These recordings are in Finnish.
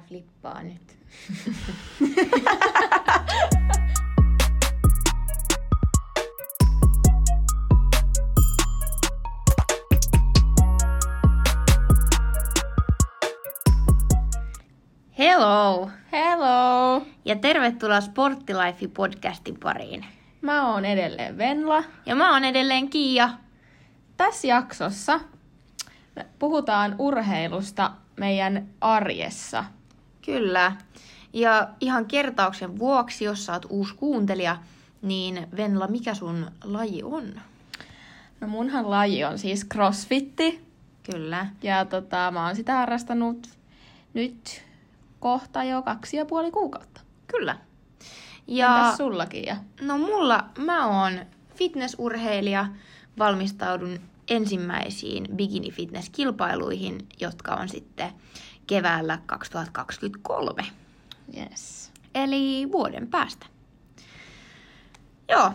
Tää flippaa nyt. Hello! Hello! Ja tervetuloa Sporttilife-podcastin pariin. Mä oon edelleen Venla. Ja mä oon edelleen Kiia. Tässä jaksossa me puhutaan urheilusta meidän arjessa. Kyllä. Ja ihan kertauksen vuoksi, jos sä oot uusi kuuntelija, niin Venla, mikä sun laji on? No munhan laji on siis crossfitti. Kyllä. Ja tota, mä oon sitä harrastanut nyt kohta jo kaksi ja puoli kuukautta. Kyllä. Ja... Entäs sullakin? Ja? No mulla, mä oon fitnessurheilija, valmistaudun ensimmäisiin bikini fitness kilpailuihin, jotka on sitten keväällä 2023. Yes. Eli vuoden päästä. Joo,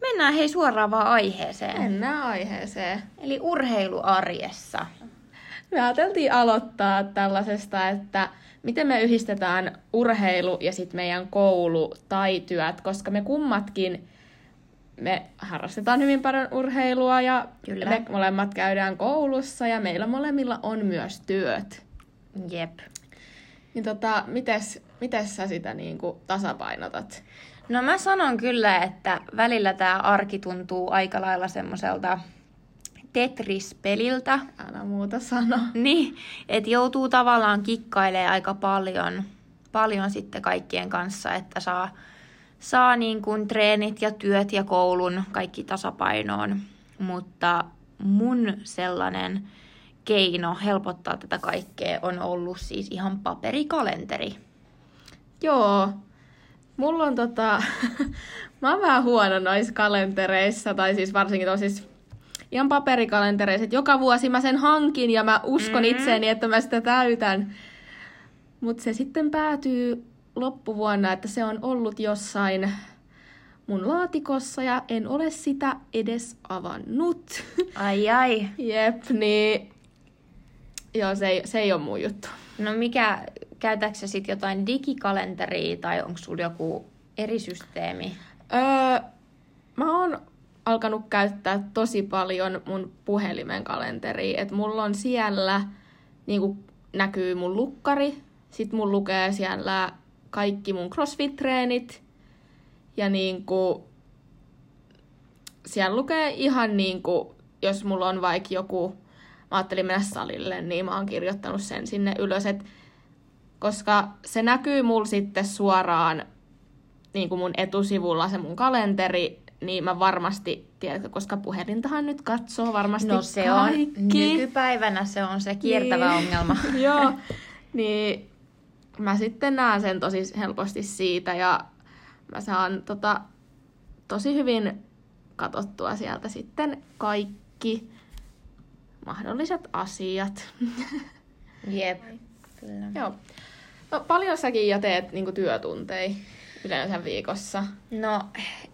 mennään hei suoraan vaan aiheeseen. Mennään aiheeseen. Eli urheiluarjessa. Me ajateltiin aloittaa tällaisesta, että miten me yhdistetään urheilu ja sitten meidän koulu tai työt, koska me kummatkin me harrastetaan hyvin paljon urheilua ja Kyllä. me molemmat käydään koulussa ja meillä molemmilla on myös työt. Jep. Niin tota, mites, mites sä sitä niin kuin tasapainotat? No mä sanon kyllä, että välillä tämä arki tuntuu aika lailla semmoiselta Tetris-peliltä. Älä muuta sano. Niin, että joutuu tavallaan kikkailemaan aika paljon, paljon sitten kaikkien kanssa, että saa, saa niin kuin treenit ja työt ja koulun kaikki tasapainoon. Mutta mun sellainen keino helpottaa tätä kaikkea on ollut siis ihan paperikalenteri. Joo. Mulla on tota... mä oon vähän huono noissa kalentereissa, tai siis varsinkin tosis ihan paperikalentereissa, että joka vuosi mä sen hankin ja mä uskon mm-hmm. itseeni, että mä sitä täytän. Mutta se sitten päätyy loppuvuonna, että se on ollut jossain mun laatikossa ja en ole sitä edes avannut. Ai ai. Jep, niin joo, se ei, se ei ole mun juttu. No mikä, käytätkö sä sit jotain digikalenteria tai onko sulla joku eri systeemi? Öö, mä oon alkanut käyttää tosi paljon mun puhelimen kalenteria. Et mulla on siellä, niin näkyy mun lukkari, sit mun lukee siellä kaikki mun crossfit-treenit. Ja niin kuin, siellä lukee ihan niin kuin, jos mulla on vaikka joku, mä ajattelin mennä salille, niin mä oon kirjoittanut sen sinne ylös, et, koska se näkyy mulla sitten suoraan niin kuin mun etusivulla se mun kalenteri, niin mä varmasti, tiedätkö, koska puhelintahan nyt katsoo varmasti No se kaikki. on, nykypäivänä se on se kiertävä Niin. ongelma. Joo, niin mä sitten näen sen tosi helposti siitä ja mä saan tota, tosi hyvin katsottua sieltä sitten kaikki mahdolliset asiat. Jep, kyllä. Joo. No, paljon säkin jo teet niin työtunteja yleensä viikossa. No,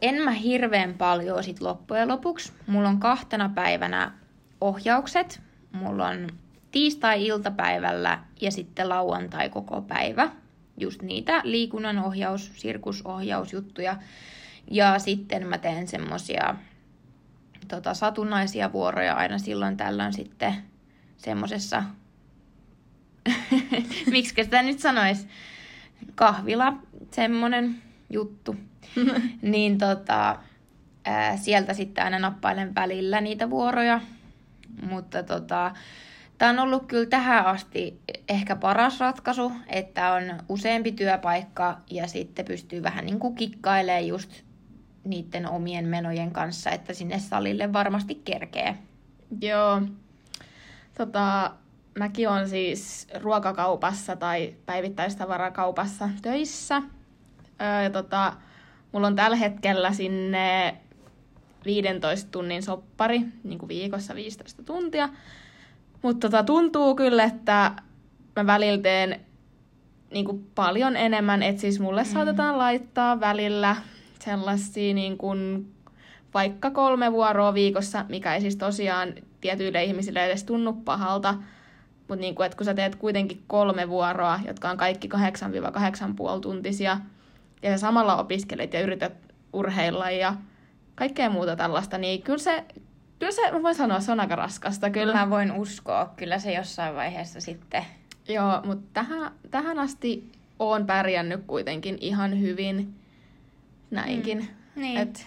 en mä hirveän paljon sit loppujen lopuksi. Mulla on kahtena päivänä ohjaukset. Mulla on tiistai-iltapäivällä ja sitten lauantai koko päivä. Just niitä liikunnan ohjaus, sirkusohjausjuttuja. Ja sitten mä teen semmosia tota, satunnaisia vuoroja aina silloin tällöin sitten semmosessa, miksi sitä nyt sanois, kahvila, semmonen juttu. niin tota, ää, sieltä sitten aina nappailen välillä niitä vuoroja. Mutta tota, tämä on ollut kyllä tähän asti ehkä paras ratkaisu, että on useampi työpaikka ja sitten pystyy vähän niin kuin kikkailemaan just niiden omien menojen kanssa, että sinne salille varmasti kerkee. Joo. Tota, mäkin on siis ruokakaupassa tai päivittäistavarakaupassa töissä. Öö, ja tota, mulla on tällä hetkellä sinne 15 tunnin soppari, niin kuin viikossa 15 tuntia. Mutta tota, tuntuu kyllä, että mä välillä teen niin kuin paljon enemmän, että siis mulle mm. saatetaan laittaa välillä sellaisia niin kuin vaikka kolme vuoroa viikossa, mikä ei siis tosiaan tietyille ihmisille edes tunnu pahalta, Mutta niinku, kun sä teet kuitenkin kolme vuoroa, jotka on kaikki 8-8,5 tuntisia, ja sä samalla opiskelet ja yrität urheilla ja kaikkea muuta tällaista, niin kyllä se, kyllä se, mä voin sanoa, se on aika raskasta kyllä. Mä voin uskoa, kyllä se jossain vaiheessa sitten. Joo, mutta tähän, tähän asti oon pärjännyt kuitenkin ihan hyvin näinkin. Mm, niin. Et,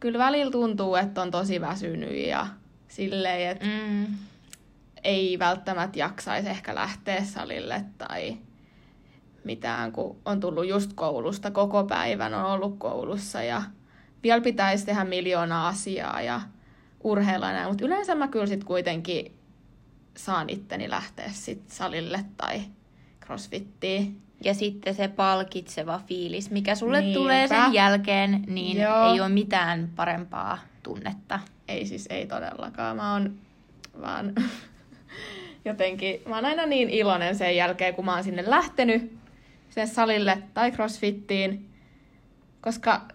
kyllä välillä tuntuu, että on tosi väsynyt ja silleen, että Mm. ei välttämättä jaksaisi ehkä lähteä salille tai mitään, kun on tullut just koulusta koko päivän, on ollut koulussa ja vielä pitäisi tehdä miljoona asiaa ja urheilla näin, mutta yleensä mä kyllä sit kuitenkin saan itteni lähteä sit salille tai crossfittiin. Ja sitten se palkitseva fiilis, mikä sulle Niinpä. tulee sen jälkeen, niin Joo. ei ole mitään parempaa tunnetta. Ei siis, ei todellakaan. Mä oon vaan jotenkin, mä oon aina niin iloinen sen jälkeen, kun mä oon sinne lähtenyt sinne salille tai crossfittiin, koska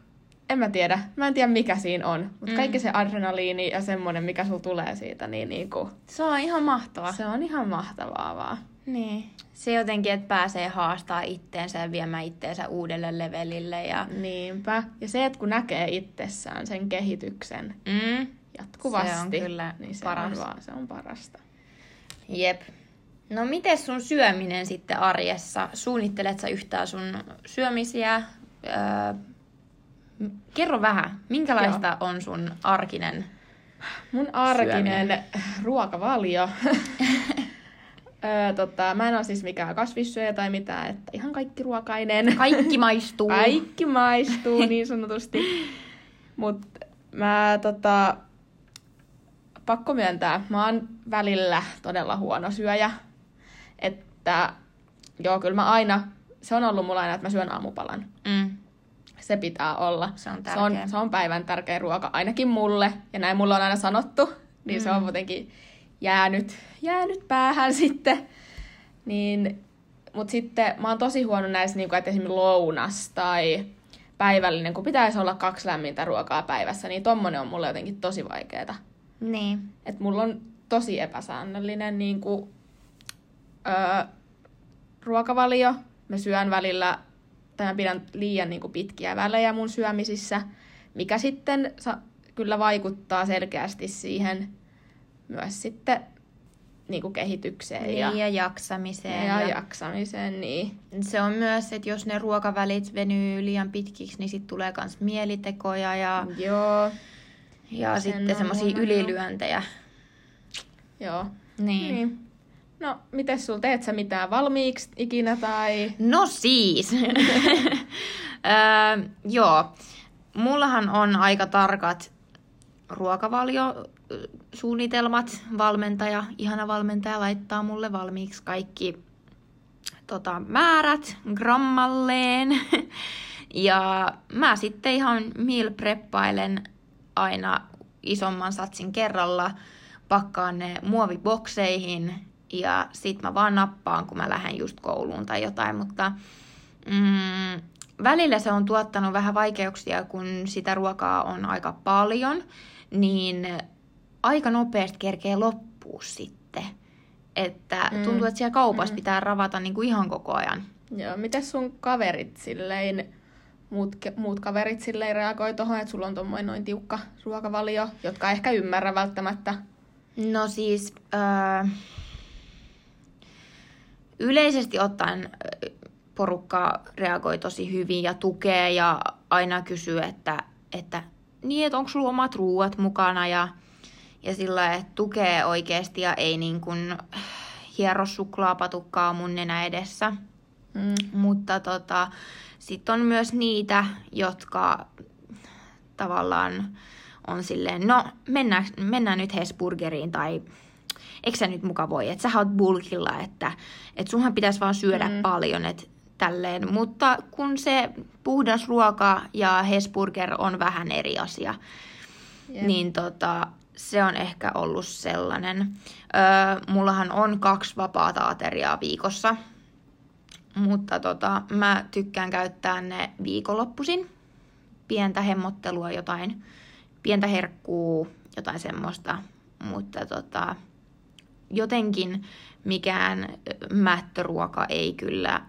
en mä tiedä, mä en tiedä mikä siinä on, mutta Mm. kaikki se adrenaliini ja semmoinen, mikä sulla tulee siitä, niin, niin kuin, Se on ihan mahtavaa. se on ihan mahtavaa vaan. Niin. Se jotenkin, että pääsee haastaa itteensä ja viemään itteensä uudelle levelille. Ja... Niinpä. Ja se, että kun näkee itsessään sen kehityksen Mm. jatkuvasti, Se on kyllä niin se paras. on vaan, se on parasta. Jep. No miten sun syöminen sitten arjessa? Suunnittelet sä yhtään sun syömisiä? Öö, kerro vähän, minkälaista on sun arkinen? Mun arkinen Syöminen. ruokavalio. öö, tota, mä en ole siis mikään kasvissyöjä tai mitään, että ihan kaikki ruokainen. Kaikki maistuu. Kaikki maistuu niin sanotusti. Mut mä tota, pakko myöntää, mä oon välillä todella huono syöjä. Että joo, kyllä mä aina, se on ollut mulla aina, että mä syön aamupalan. Mm. Se pitää olla. Se on se on, tärkeä. se on päivän tärkein ruoka, ainakin mulle. Ja näin mulla on aina sanottu. Niin mm. se on jotenkin jäänyt, jäänyt päähän sitten. Niin, mutta sitten mä oon tosi huono näissä, niin kuin, että esimerkiksi lounas tai päivällinen, kun pitäisi olla kaksi lämmintä ruokaa päivässä, niin tommonen on mulle jotenkin tosi vaikeeta. Niin. Et mulla on tosi epäsäännöllinen niin kuin, öö, ruokavalio. Mä syön välillä, tai mä pidän liian niin kuin, pitkiä välejä mun syömisissä, mikä sitten sa- kyllä vaikuttaa selkeästi siihen myös sitten niin kuin kehitykseen Niin, ja, ja jaksamiseen. ja, ja jaksamiseen. Niin. Se on myös, että jos ne ruokavälit venyy liian pitkiksi, niin sitten tulee myös mielitekoja ja, Joo, ja Sen sitten on semmoisia ylilyöntejä. joo. Niin. Niin. No, miten sul teet sä mitään valmiiksi ikinä tai... No siis. öö, joo. Mullahan on aika tarkat ruokavaliosuunnitelmat. Valmentaja, ihana valmentaja laittaa mulle valmiiksi kaikki tota, määrät grammalleen. ja mä sitten ihan meal preppailen aina isomman satsin kerralla, pakkaan ne muovibokseihin ja sit mä vaan nappaan, kun mä lähden just kouluun tai jotain, mutta mm, välillä se on tuottanut vähän vaikeuksia, kun sitä ruokaa on aika paljon, niin aika nopeasti kerkee loppua sitten. Että Mm. tuntuu, että siellä kaupassa Mm. pitää ravata niinku ihan koko ajan. Joo, miten sun kaverit silleen, muut, muut kaverit silleen reagoi tuohon, että sulla on tommoinen noin tiukka ruokavalio, jotka ehkä ymmärrä välttämättä. No siis, öö, yleisesti ottaen porukka reagoi tosi hyvin ja tukee ja aina kysyy, että, että niin, että onko sulla omat ruuat mukana ja, ja sillä että tukee oikeasti ja ei niin kuin hiero suklaapatukkaa mun nenä edessä. Mm. Mutta tota, sitten on myös niitä, jotka tavallaan on silleen, no mennään, mennään nyt Hesburgeriin tai eikö sä nyt muka voi, että sä oot bulkilla, että, että sunhan pitäisi vaan syödä Mm. paljon, että tälleen. Mutta kun se puhdas ruoka ja Hesburger on vähän eri asia, Jep. niin tota, se on ehkä ollut sellainen. Öö, mullahan on kaksi vapaata ateriaa viikossa, mutta tota, mä tykkään käyttää ne viikonloppuisin. Pientä hemmottelua, jotain pientä herkkuu, jotain semmoista. Mutta tota, jotenkin mikään mättöruoka ei kyllä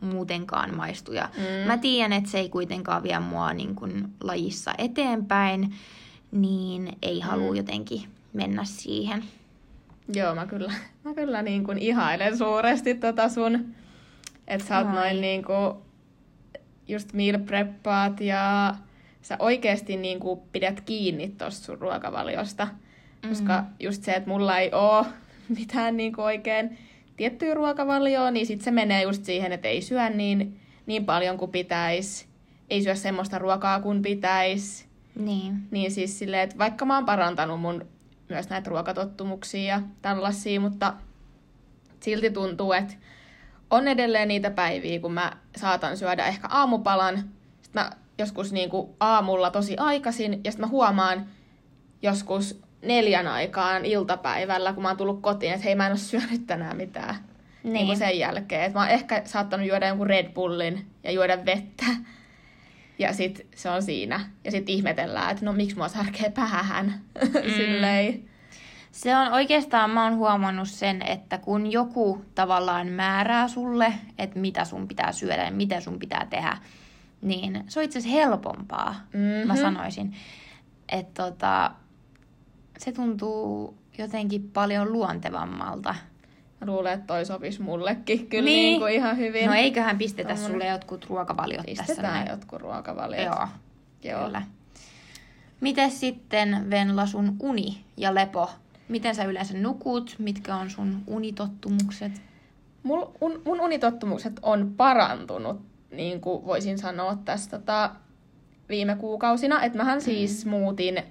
muutenkaan maistu. Ja mm. Mä tiedän, että se ei kuitenkaan vie mua niin kuin lajissa eteenpäin, niin ei halua mm. jotenkin mennä siihen. Joo, mä kyllä, mä kyllä niin kuin ihailen suuresti tota sun, että sä oot Ai. noin niin kuin just meal preppaat ja sä oikeasti niin kuin pidät kiinni tosta sun ruokavaliosta. Mm-hmm. Koska just se, että mulla ei oo mitään niin kuin oikein tiettyä ruokavalioa, niin sitten se menee just siihen, että ei syö niin, niin paljon kuin pitäisi, ei syö semmoista ruokaa kuin pitäisi. Niin. Niin siis silleen, että vaikka mä oon parantanut mun myös näitä ruokatottumuksia ja tällaisia, mutta silti tuntuu, että on edelleen niitä päiviä, kun mä saatan syödä ehkä aamupalan, sitten mä joskus niin kuin aamulla tosi aikaisin, ja sitten mä huomaan joskus neljän aikaan iltapäivällä, kun mä oon tullut kotiin, että hei mä en ole syönyt tänään mitään. Niin. niin kuin sen jälkeen. Että mä oon ehkä saattanut juoda jonkun Red Bullin ja juoda vettä. Ja sit se on siinä. Ja sit ihmetellään, että no miksi mua särkee päähän. Mm. Silleen. Se on oikeastaan, mä oon huomannut sen, että kun joku tavallaan määrää sulle, että mitä sun pitää syödä ja mitä sun pitää tehdä, niin se on itse asiassa helpompaa, mm-hmm. mä sanoisin. Että tota, se tuntuu jotenkin paljon luontevammalta. Mä luulen, että toi sopisi mullekin kyllä niin. Niin kuin ihan hyvin. No eiköhän pistetä Tommoinen... sulle jotkut ruokavaliot Pistetään tässä näin. jotkut ruokavaliot. Joo, Joo. kyllä. Miten sitten Venla sun uni ja lepo? Miten sä yleensä nukut? Mitkä on sun unitottumukset? Mul, un, mun unitottumukset on parantunut, niin kuin voisin sanoa tästä tota, viime kuukausina. Että mähän siis mm. muutin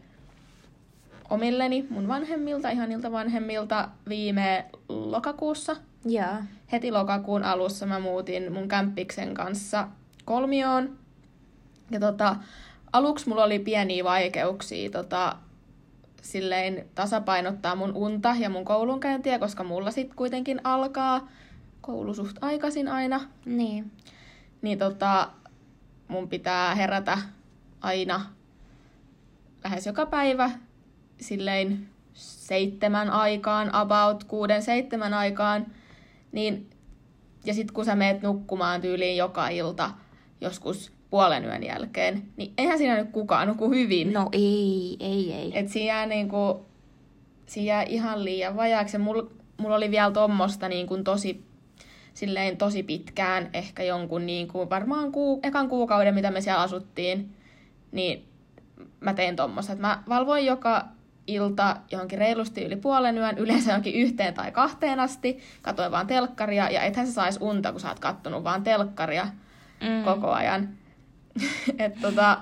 omilleni mun vanhemmilta, ihanilta vanhemmilta viime lokakuussa. Yeah. Heti lokakuun alussa mä muutin mun kämppiksen kanssa kolmioon. Ja tota, aluksi mulla oli pieniä vaikeuksia tota, silleen tasapainottaa mun unta ja mun koulunkäyntiä, koska mulla sit kuitenkin alkaa koulu suht aikaisin aina. Niin. Niin tota, mun pitää herätä aina lähes joka päivä silleen seitsemän aikaan, about kuuden seitsemän aikaan, niin ja sitten kun sä meet nukkumaan tyyliin joka ilta joskus puolen yön jälkeen, niin eihän siinä nyt kukaan nuku hyvin. No ei, ei, ei. Et siinä jää, niinku, siinä jää ihan liian vajaaksi. Mulla mul oli vielä tuommoista niinku tosi, silleen tosi pitkään, ehkä jonkun niinku, varmaan kuu, ekan kuukauden, mitä me siellä asuttiin, niin mä tein tuommoista. Mä valvoin joka ilta johonkin reilusti yli puolen yön, yleensä johonkin yhteen tai kahteen asti, katoin vaan telkkaria, ja ethän sä sais unta, kun sä oot kattonut vaan telkkaria mm. koko ajan. Et tota,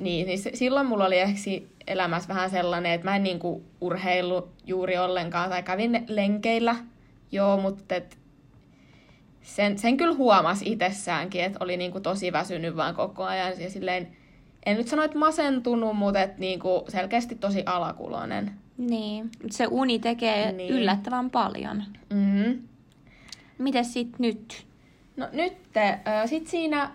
niin, niin silloin mulla oli ehkä elämässä vähän sellainen, että mä en niinku urheilu juuri ollenkaan, tai kävin lenkeillä, joo, mutta et sen, sen kyllä huomasi itsessäänkin, että oli niinku tosi väsynyt vaan koko ajan, ja silleen en nyt sano, että masentunut, mutta et niinku selkeästi tosi alakuloinen. Niin, se uni tekee niin. yllättävän paljon. Mm-hmm. Miten sit nyt? No nyt, äh, sit siinä,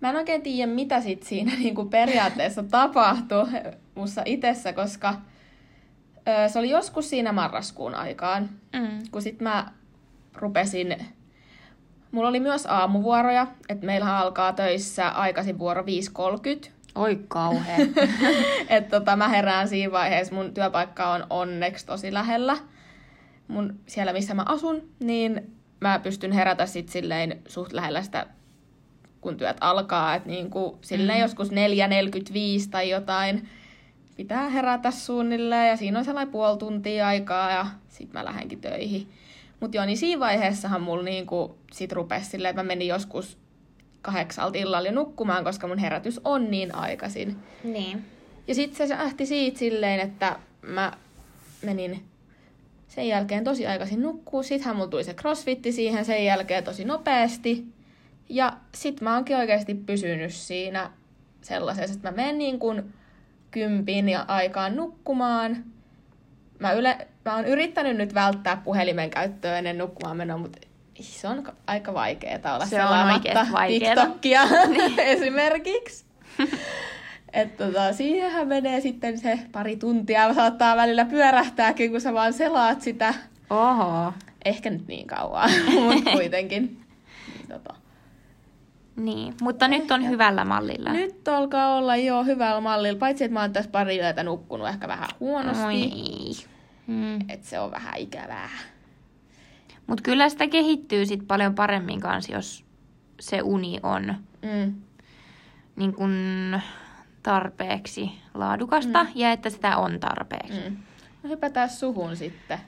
mä en oikein tiedä mitä sit siinä niinku periaatteessa tapahtui mussa itsessä, koska äh, se oli joskus siinä marraskuun aikaan, mm. kun sit mä rupesin Mulla oli myös aamuvuoroja, että meillä alkaa töissä aikaisin vuoro 5.30. Oi kauhean. että tota, mä herään siinä vaiheessa, mun työpaikka on onneksi tosi lähellä. Mun, siellä missä mä asun, niin mä pystyn herätä sit silleen suht lähellä sitä, kun työt alkaa. Että niinku, silleen mm. joskus 4.45 tai jotain pitää herätä suunnilleen ja siinä on sellainen puoli tuntia aikaa ja sit mä lähdenkin töihin. Mutta joo, niin siinä vaiheessahan mulla niinku sit rupesi silleen, että mä menin joskus kahdeksalta illalla jo nukkumaan, koska mun herätys on niin aikaisin. Niin. Ja sitten se lähti siitä silleen, että mä menin sen jälkeen tosi aikaisin nukkuu. Sittenhän mulla tuli se crossfitti siihen sen jälkeen tosi nopeasti. Ja sit mä oonkin oikeasti pysynyt siinä sellaisessa, että mä menen niin kuin kympin ja aikaan nukkumaan. Mä, yle, mä oon yrittänyt nyt välttää puhelimen käyttöä ennen nukkumaan menoa, mutta se on aika vaikeaa olla se on TikTokia niin. esimerkiksi. Että tota, siihenhän menee sitten se pari tuntia, saattaa välillä pyörähtääkin, kun sä vaan selaat sitä. Oho. Ehkä nyt niin kauan, mutta kuitenkin. Niin, tota. Niin, mutta nyt on hyvällä mallilla. Nyt alkaa olla jo hyvällä mallilla, paitsi että mä oon tässä pari yötä nukkunut ehkä vähän huonosti. Oi ei. Mm. Että se on vähän ikävää. Mutta kyllä sitä kehittyy sit paljon paremmin kanssa, jos se uni on Mm. niin kun tarpeeksi laadukasta mm. ja että sitä on tarpeeksi. Mm. No hypätään suhun sitten.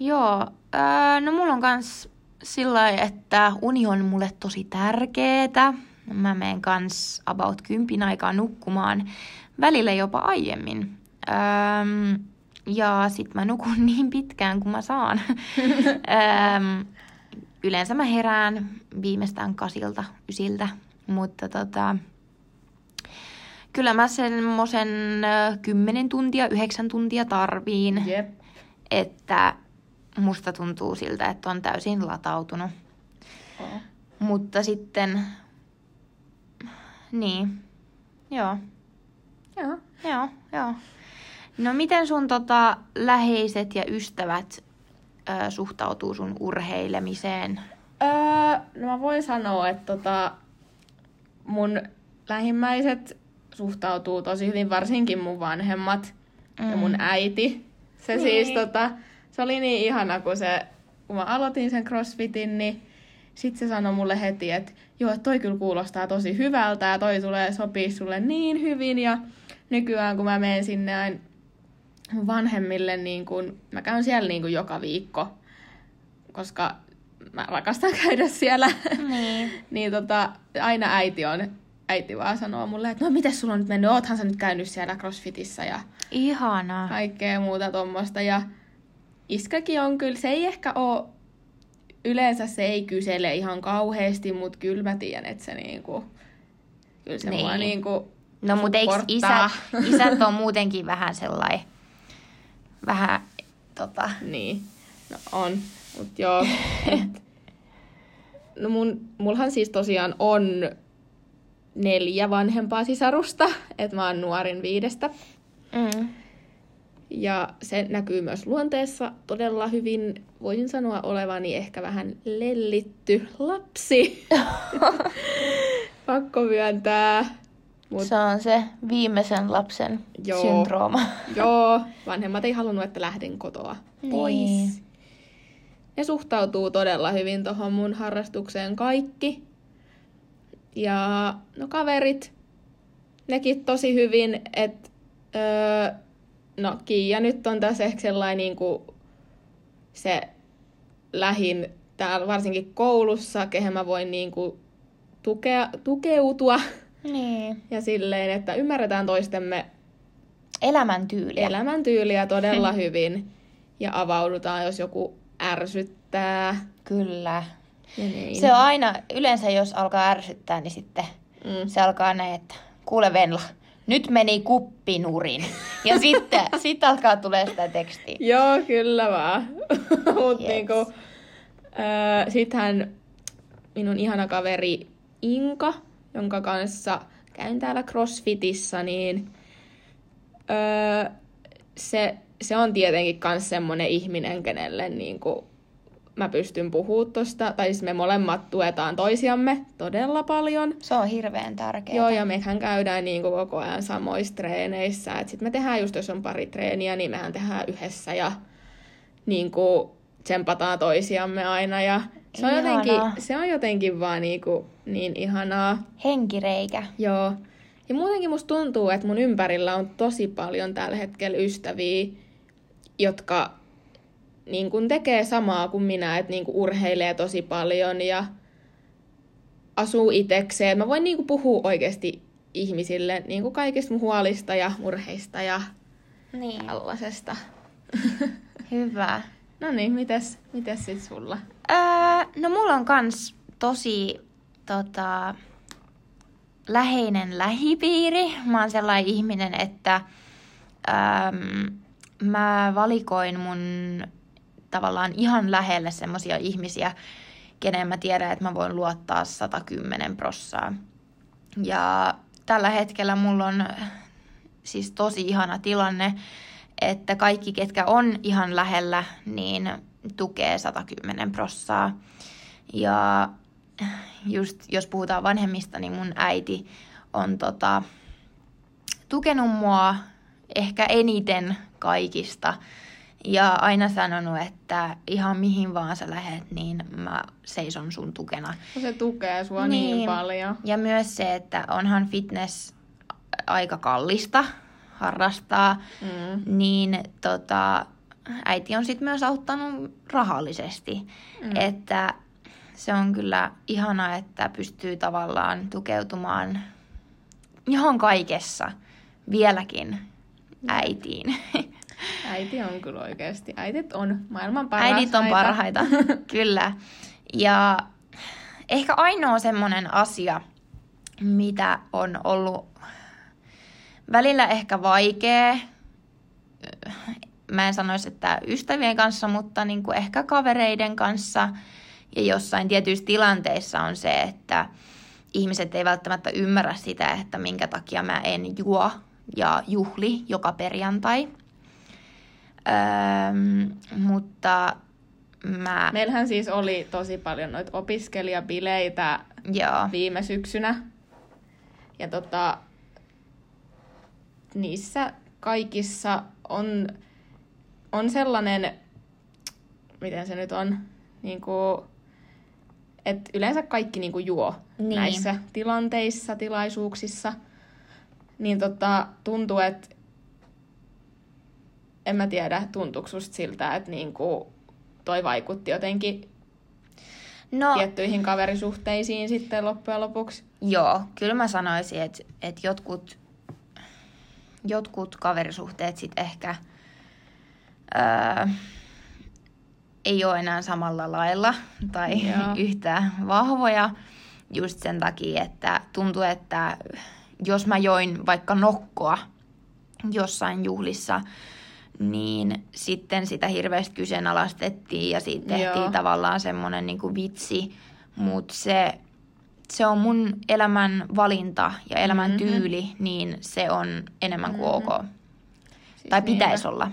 Joo, öö, no mulla on kans sillä että uni on mulle tosi tärkeetä. Mä menen kans about kympin aikaa nukkumaan, välillä jopa aiemmin. Öö, ja sit mä nukun niin pitkään kuin mä saan. öö, yleensä mä herään viimeistään kasilta, ysiltä, mutta tota, kyllä mä semmosen ö, 10 tuntia, 9 tuntia tarviin Jep. että musta tuntuu siltä, että on täysin latautunut. Oh. Mutta sitten, niin, joo, Joo. joo, joo. No miten sun tota, läheiset ja ystävät ö, suhtautuu sun urheilemiseen? Öö, no mä voin sanoa, että tota, mun lähimmäiset suhtautuu tosi hyvin, varsinkin mun vanhemmat mm. ja mun äiti. Se Niin. siis tota, se oli niin ihana, kun se, kun mä aloitin sen crossfitin, niin sit se sanoi mulle heti, että joo, että toi kyllä kuulostaa tosi hyvältä ja toi tulee sopii sulle niin hyvin ja nykyään kun mä menen sinne vanhemmille, niin kun, mä käyn siellä niin kun joka viikko, koska mä rakastan käydä siellä. Niin. niin tota, aina äiti on, äiti vaan sanoo mulle, että no miten sulla on nyt mennyt, oothan sä nyt käynyt siellä crossfitissä ja Ihanaa. kaikkea muuta tuommoista. Ja iskäkin on kyllä, se ei ehkä ole, yleensä se ei kysele ihan kauheasti, mutta kyllä mä tiedän, että se niinku, kyllä se Niin. mua niinku No mutta eikö isät, isät on muutenkin vähän sellainen, vähän tota, Niin, no on. Mut joo. Et, no mun, mulhan siis tosiaan on neljä vanhempaa sisarusta, että mä oon nuorin viidestä. mm, Ja se näkyy myös luonteessa todella hyvin. Voisin sanoa olevani ehkä vähän lellitty lapsi. Pakko myöntää. Mut se on se viimeisen lapsen Joo. syndrooma. joo, vanhemmat ei halunnut, että lähden kotoa pois. Niin. Ne suhtautuu todella hyvin tuohon mun harrastukseen kaikki. Ja no kaverit, nekin tosi hyvin, että öö, no Kiia nyt on tässä ehkä sellainen niin kuin se lähin täällä varsinkin koulussa, kehen mä voin niin kuin tukea, tukeutua Niin. ja silleen, että ymmärretään toistemme Elämäntyyliä. elämäntyyliä todella hyvin ja avaudutaan, jos joku ärsyttää. Kyllä. Ja niin. Se on aina, yleensä jos alkaa ärsyttää, niin sitten Mm. se alkaa näin, että kuule Venla, nyt meni kuppinurin. Ja sitten sit alkaa tulee sitä tekstiä. Joo, kyllä vaan. Mut Yes. niinku, öö, sittenhän minun ihana kaveri Inka, jonka kanssa käyn täällä CrossFitissa, niin öö, se, se on tietenkin myös semmoinen ihminen, kenelle niinku mä pystyn puhumaan tosta, tai siis me molemmat tuetaan toisiamme todella paljon. Se on hirveän tärkeää. Joo, ja mehän käydään niin kuin koko ajan samoissa treeneissä. Sitten me tehdään just, jos on pari treeniä, niin mehän tehdään yhdessä ja niin kuin tsempataan toisiamme aina. Ja se on, Ihanaa. jotenkin, se on jotenkin vaan niin, kuin, niin ihanaa. Henkireikä. Joo. Ja muutenkin musta tuntuu, että mun ympärillä on tosi paljon tällä hetkellä ystäviä, jotka niin kun tekee samaa kuin minä, että niin kun urheilee tosi paljon ja asuu itekseen. Mä voin niin kun puhua oikeasti ihmisille niin kuin kaikista mun huolista ja murheista ja Niin. tällaisesta. Hyvä. No niin, mites, mites sit sulla? Öö, no mulla on kans tosi tota, läheinen lähipiiri. Mä oon sellainen ihminen, että äm, mä valikoin mun tavallaan ihan lähelle semmosia ihmisiä, kenen mä tiedän, että mä voin luottaa 110 prossaa. Ja tällä hetkellä mulla on siis tosi ihana tilanne, että kaikki, ketkä on ihan lähellä, niin tukee 110 prossaa. Ja just jos puhutaan vanhemmista, niin mun äiti on tota, tukenut mua ehkä eniten kaikista. Ja aina sanonut, että ihan mihin vaan sä lähet, niin mä seison sun tukena. Se tukee sua niin, niin paljon. Ja myös se, että onhan fitness aika kallista harrastaa, mm. niin tota, äiti on sitten myös auttanut rahallisesti. Mm. Että se on kyllä ihana, että pystyy tavallaan tukeutumaan ihan kaikessa vieläkin äitiin. Äiti on kyllä oikeasti. Äitit on maailman parhaita. Äidit on parhaita, kyllä. Ja ehkä ainoa semmoinen asia, mitä on ollut välillä ehkä vaikea, mä en sanoisi, että ystävien kanssa, mutta niin kuin ehkä kavereiden kanssa ja jossain tietyissä tilanteissa on se, että ihmiset ei välttämättä ymmärrä sitä, että minkä takia mä en juo ja juhli joka perjantai. Öö, mutta mä... Meillähän siis oli tosi paljon noita opiskelijabileitä Joo. viime syksynä. Ja tota, niissä kaikissa on, on sellainen, miten se nyt on, niin kuin, että yleensä kaikki niin kuin juo niin. näissä tilanteissa, tilaisuuksissa. Niin tota, tuntuu, että en mä tiedä, tuntuuko susta siltä, että niinku toi vaikutti jotenkin no, tiettyihin kaverisuhteisiin sitten loppujen lopuksi? Joo, kyllä mä sanoisin, että, että jotkut, jotkut kaverisuhteet sitten ehkä öö, ei ole enää samalla lailla tai Joo. yhtä vahvoja just sen takia, että tuntuu, että jos mä join vaikka nokkoa jossain juhlissa, niin sitten sitä hirveästi kyseenalaistettiin ja siitä tehtiin Joo. tavallaan semmoinen niin kuin vitsi, mutta se, se on mun elämän valinta ja elämän mm-hmm. tyyli, niin se on enemmän kuin mm-hmm. ok. Siis tai pitäisi olla.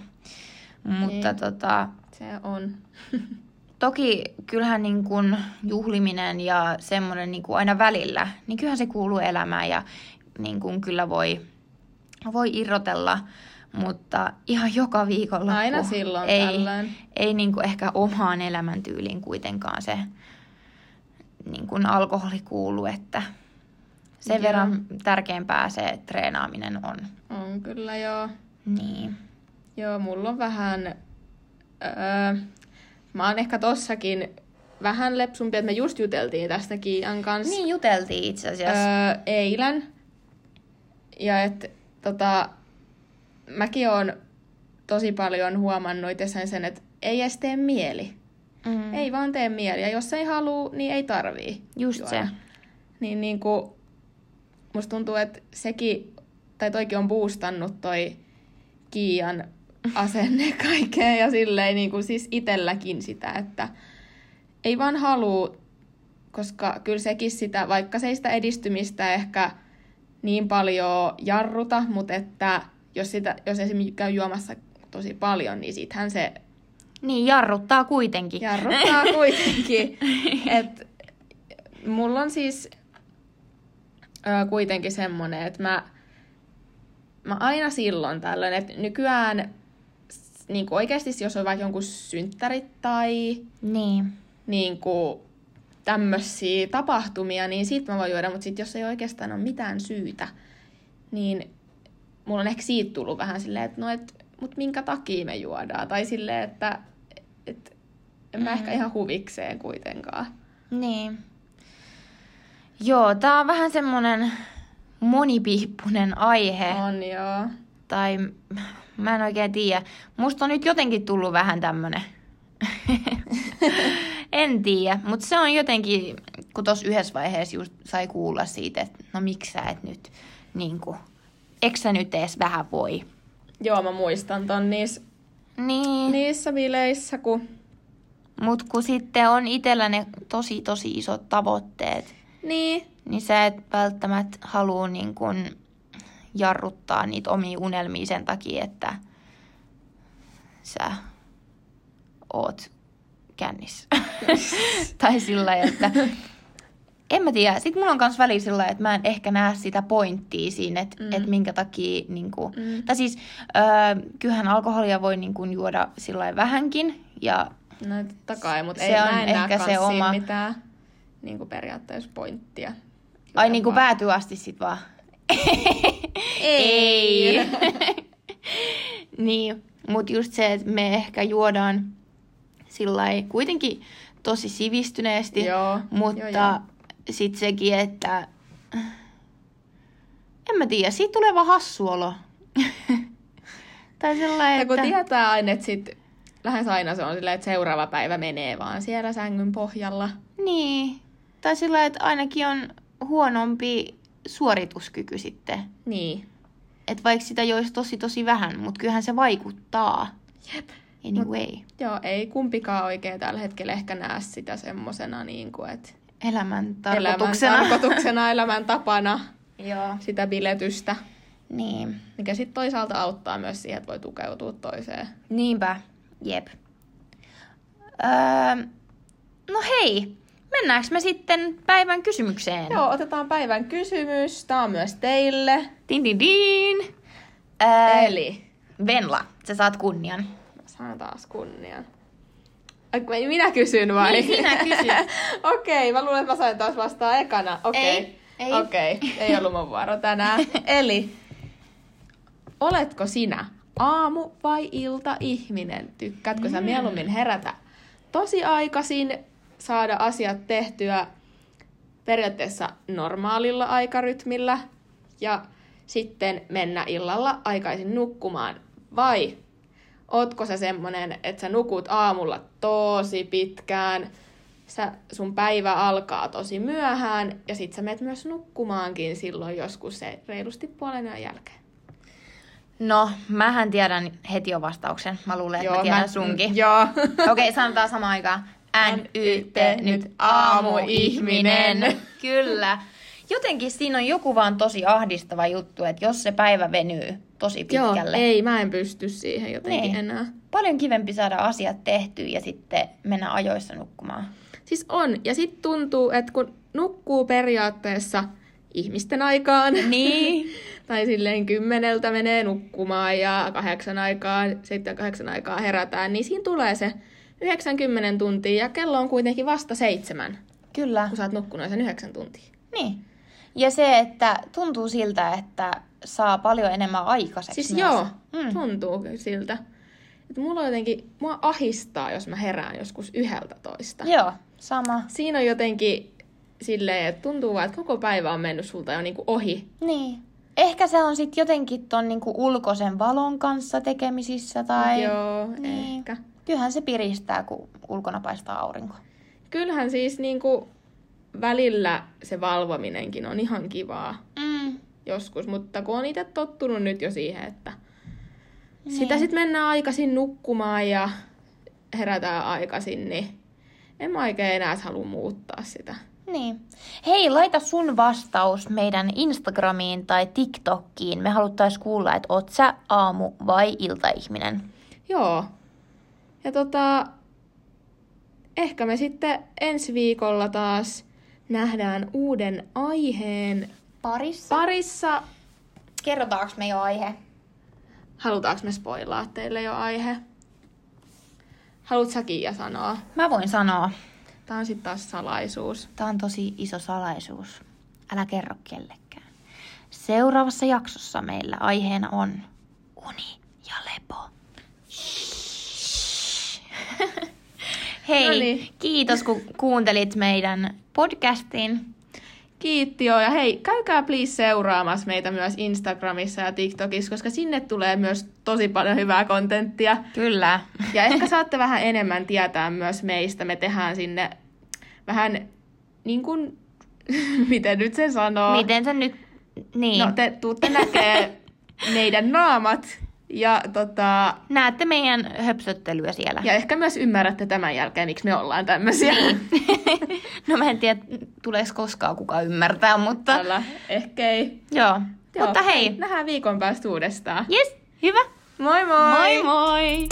Mutta niin. tota... Se on. toki kyllähän niin kuin juhliminen ja semmoinen niin kuin aina välillä, niin kyllähän se kuuluu elämään ja niin kuin kyllä voi, voi irrotella mutta ihan joka viikolla. Aina silloin ei, tällöin. Ei niin kuin ehkä omaan elämäntyyliin kuitenkaan se niin kuin alkoholi kuulu, että sen joo. verran tärkeämpää se treenaaminen on. On kyllä joo. Niin. Joo, mulla on vähän... Öö, mä oon ehkä tossakin vähän lepsumpi, että me just juteltiin tästä Kiian kanssa. Niin, juteltiin itse asiassa. Öö, eilen. Ja että tota, mäkin oon tosi paljon huomannut itse sen, että ei edes tee mieli. Mm. Ei vaan tee mieli. Ja jos ei halua, niin ei tarvii. Just juoda. se. Niin, niin kuin, musta tuntuu, että sekin, tai toikin on boostannut toi Kiian asenne kaikkeen ja silleen niin kuin siis itselläkin sitä, että ei vaan halua, koska kyllä sekin sitä, vaikka se ei sitä edistymistä ehkä niin paljon jarruta, mutta että jos, sitä, jos esimerkiksi käy juomassa tosi paljon, niin sittenhän se... Niin, jarruttaa kuitenkin. Jarruttaa kuitenkin. Et mulla on siis ö, kuitenkin semmoinen, että mä, mä aina silloin tällöin, että nykyään niin kuin oikeasti jos on vaikka jonkun synttärit tai niin. Niin kuin, tämmöisiä tapahtumia, niin sit mä voin juoda, mutta sit jos ei oikeastaan ole mitään syytä, niin mulla on ehkä siitä tullut vähän silleen, että no et, mut minkä takia me juodaan. Tai silleen, että et, en mä mm. ehkä ihan huvikseen kuitenkaan. Niin. Joo, tää on vähän semmonen monipihpunen aihe. On joo. Tai mä en oikein tiedä. Musta on nyt jotenkin tullut vähän tämmönen. en tiedä, mutta se on jotenkin, kun tuossa yhdessä vaiheessa just sai kuulla siitä, että no miksi sä et nyt niin kuin, eikö sä nyt edes vähän voi? Joo, mä muistan ton niissä, niin. niissä bileissä, kun... Mut kun sitten on itsellä ne tosi tosi isot tavoitteet, niin, niin sä et välttämättä halua niin kun jarruttaa niitä omia unelmia sen takia, että sä oot kännissä. tai sillä että en mä tiedä. Sitten mulla on myös väliä sillä että mä en ehkä näe sitä pointtia siinä, että mm. et minkä takia... Niin kuin, mm. Tai siis öö, kyllähän alkoholia voi niin kuin, juoda sillä vähänkin. Ja No totta kai, mutta Se ei, on mä en ehkä se oma- mitään niin kuin periaatteessa pointtia. ai niin kuin vaan- päätyy asti sit vaan. Ei. niin, mutta just se, että me ehkä juodaan sillä kuitenkin tosi sivistyneesti. Joo, Mutta sitten sekin, että en mä tiedä, siitä tulee vaan hassu olo. tai sellainen, Ja kun että... tietää aina, että sit lähes aina se on silleen, että seuraava päivä menee vaan siellä sängyn pohjalla. Niin. Tai sillä että ainakin on huonompi suorituskyky sitten. Niin. Että vaikka sitä joisi tosi tosi vähän, mutta kyllähän se vaikuttaa. Jep. Anyway. Joo, ei kumpikaan oikein tällä hetkellä ehkä näe sitä semmosena, niin kuin, että Elämän tarkoituksena. elämän tarkoituksena, elämän tapana, Joo. sitä biletystä, Niin. mikä sitten toisaalta auttaa myös siihen, että voi tukeutua toiseen. Niinpä. Jep. Öö, no hei, mennäänkö me sitten päivän kysymykseen? Joo, otetaan päivän kysymys. Tämä on myös teille. Din din din. Öö, Eli, Venla, sä saat kunnian. mä saan taas kunnian. Minä kysyn vai? Niin, sinä kysyt. Okei, mä luulen, että mä sain taas vastaan ekana. Okei. Ei, ei. Okei, ei ollut mun vuoro tänään. Eli, oletko sinä aamu- vai ilta-ihminen? Tykkäätkö sä mieluummin herätä tosi aikaisin, saada asiat tehtyä periaatteessa normaalilla aikarytmillä ja sitten mennä illalla aikaisin nukkumaan? Vai ootko sä semmonen, että sä nukut aamulla tosi pitkään, sä, sun päivä alkaa tosi myöhään ja sit sä menet myös nukkumaankin silloin joskus se reilusti puolen yön jälkeen. No, mähän tiedän heti jo vastauksen. Mä luulen, että mä tiedän sunkin. Joo. Okei, okay, sanotaan samaan aikaan. NYT, nyt aamuihminen. Kyllä. Jotenkin siinä on joku vaan tosi ahdistava juttu, että jos se päivä venyy tosi Joo, pitkälle. ei, mä en pysty siihen jotenkin Niin. enää. Paljon kivempi saada asiat tehtyä ja sitten mennä ajoissa nukkumaan. Siis on. Ja sitten tuntuu, että kun nukkuu periaatteessa ihmisten aikaan, Niin. tai silleen kymmeneltä menee nukkumaan ja kahdeksan aikaan, sitten kahdeksan aikaa herätään, niin siinä tulee se 90 tuntia ja kello on kuitenkin vasta seitsemän, Kyllä. kun sä oot nukkunut sen yhdeksän tuntia. Niin. Ja se, että tuntuu siltä, että saa paljon enemmän aikaiseksi Siis myös. joo, Mm. tuntuu siltä. Että mulla jotenkin, mua ahistaa, jos mä herään joskus yhdeltä toista. Joo, sama. Siinä on jotenkin silleen, että tuntuu vaan, että koko päivä on mennyt sulta jo niinku ohi. Niin. Ehkä se on sitten jotenkin ton niinku ulkoisen valon kanssa tekemisissä tai... Joo, niin. ehkä. Kyllähän se piristää, kun ulkona paistaa aurinko. Kyllähän siis niinku välillä se valvominenkin on ihan kivaa Mm. joskus, mutta kun on itse tottunut nyt jo siihen, että Niin. sitä sitten mennään aikaisin nukkumaan ja herätään aikaisin, niin en mä oikein enää halua muuttaa sitä. Niin. Hei, laita sun vastaus meidän Instagramiin tai TikTokkiin. Me haluttais kuulla, että oot sä aamu- vai iltaihminen. Joo. Ja tota, ehkä me sitten ensi viikolla taas nähdään uuden aiheen Parissa? parissa. Kerrotaanko me jo aihe? Halutaanko me spoilaa teille jo aihe? Haluat sä Kiia sanoa? Mä voin sanoa. Tää on sitten taas salaisuus. Tämä on tosi iso salaisuus. Älä kerro kellekään. Seuraavassa jaksossa meillä aiheena on uni ja lepo. Shhh. Hei, Noniin. kiitos kun kuuntelit meidän podcastin. Kiitti joo, ja hei, käykää please seuraamassa meitä myös Instagramissa ja TikTokissa, koska sinne tulee myös tosi paljon hyvää kontenttia. Kyllä. Ja ehkä saatte vähän enemmän tietää myös meistä. Me tehdään sinne vähän niin kuin, miten nyt se sanoo? Miten se nyt... Niin. No te tuutte näkee meidän naamat ja, tota, Näette meidän höpsöttelyä siellä. ja ehkä myös ymmärrätte tämän jälkeen, miksi me ollaan tämmöisiä. no mä en tiedä, tuleeko koskaan kukaan ymmärtää, mutta... Tällä ehkä ei. Joo. Mutta hei. Nähdään viikon päästä uudestaan. Yes, hyvä. Moi moi! Moi moi!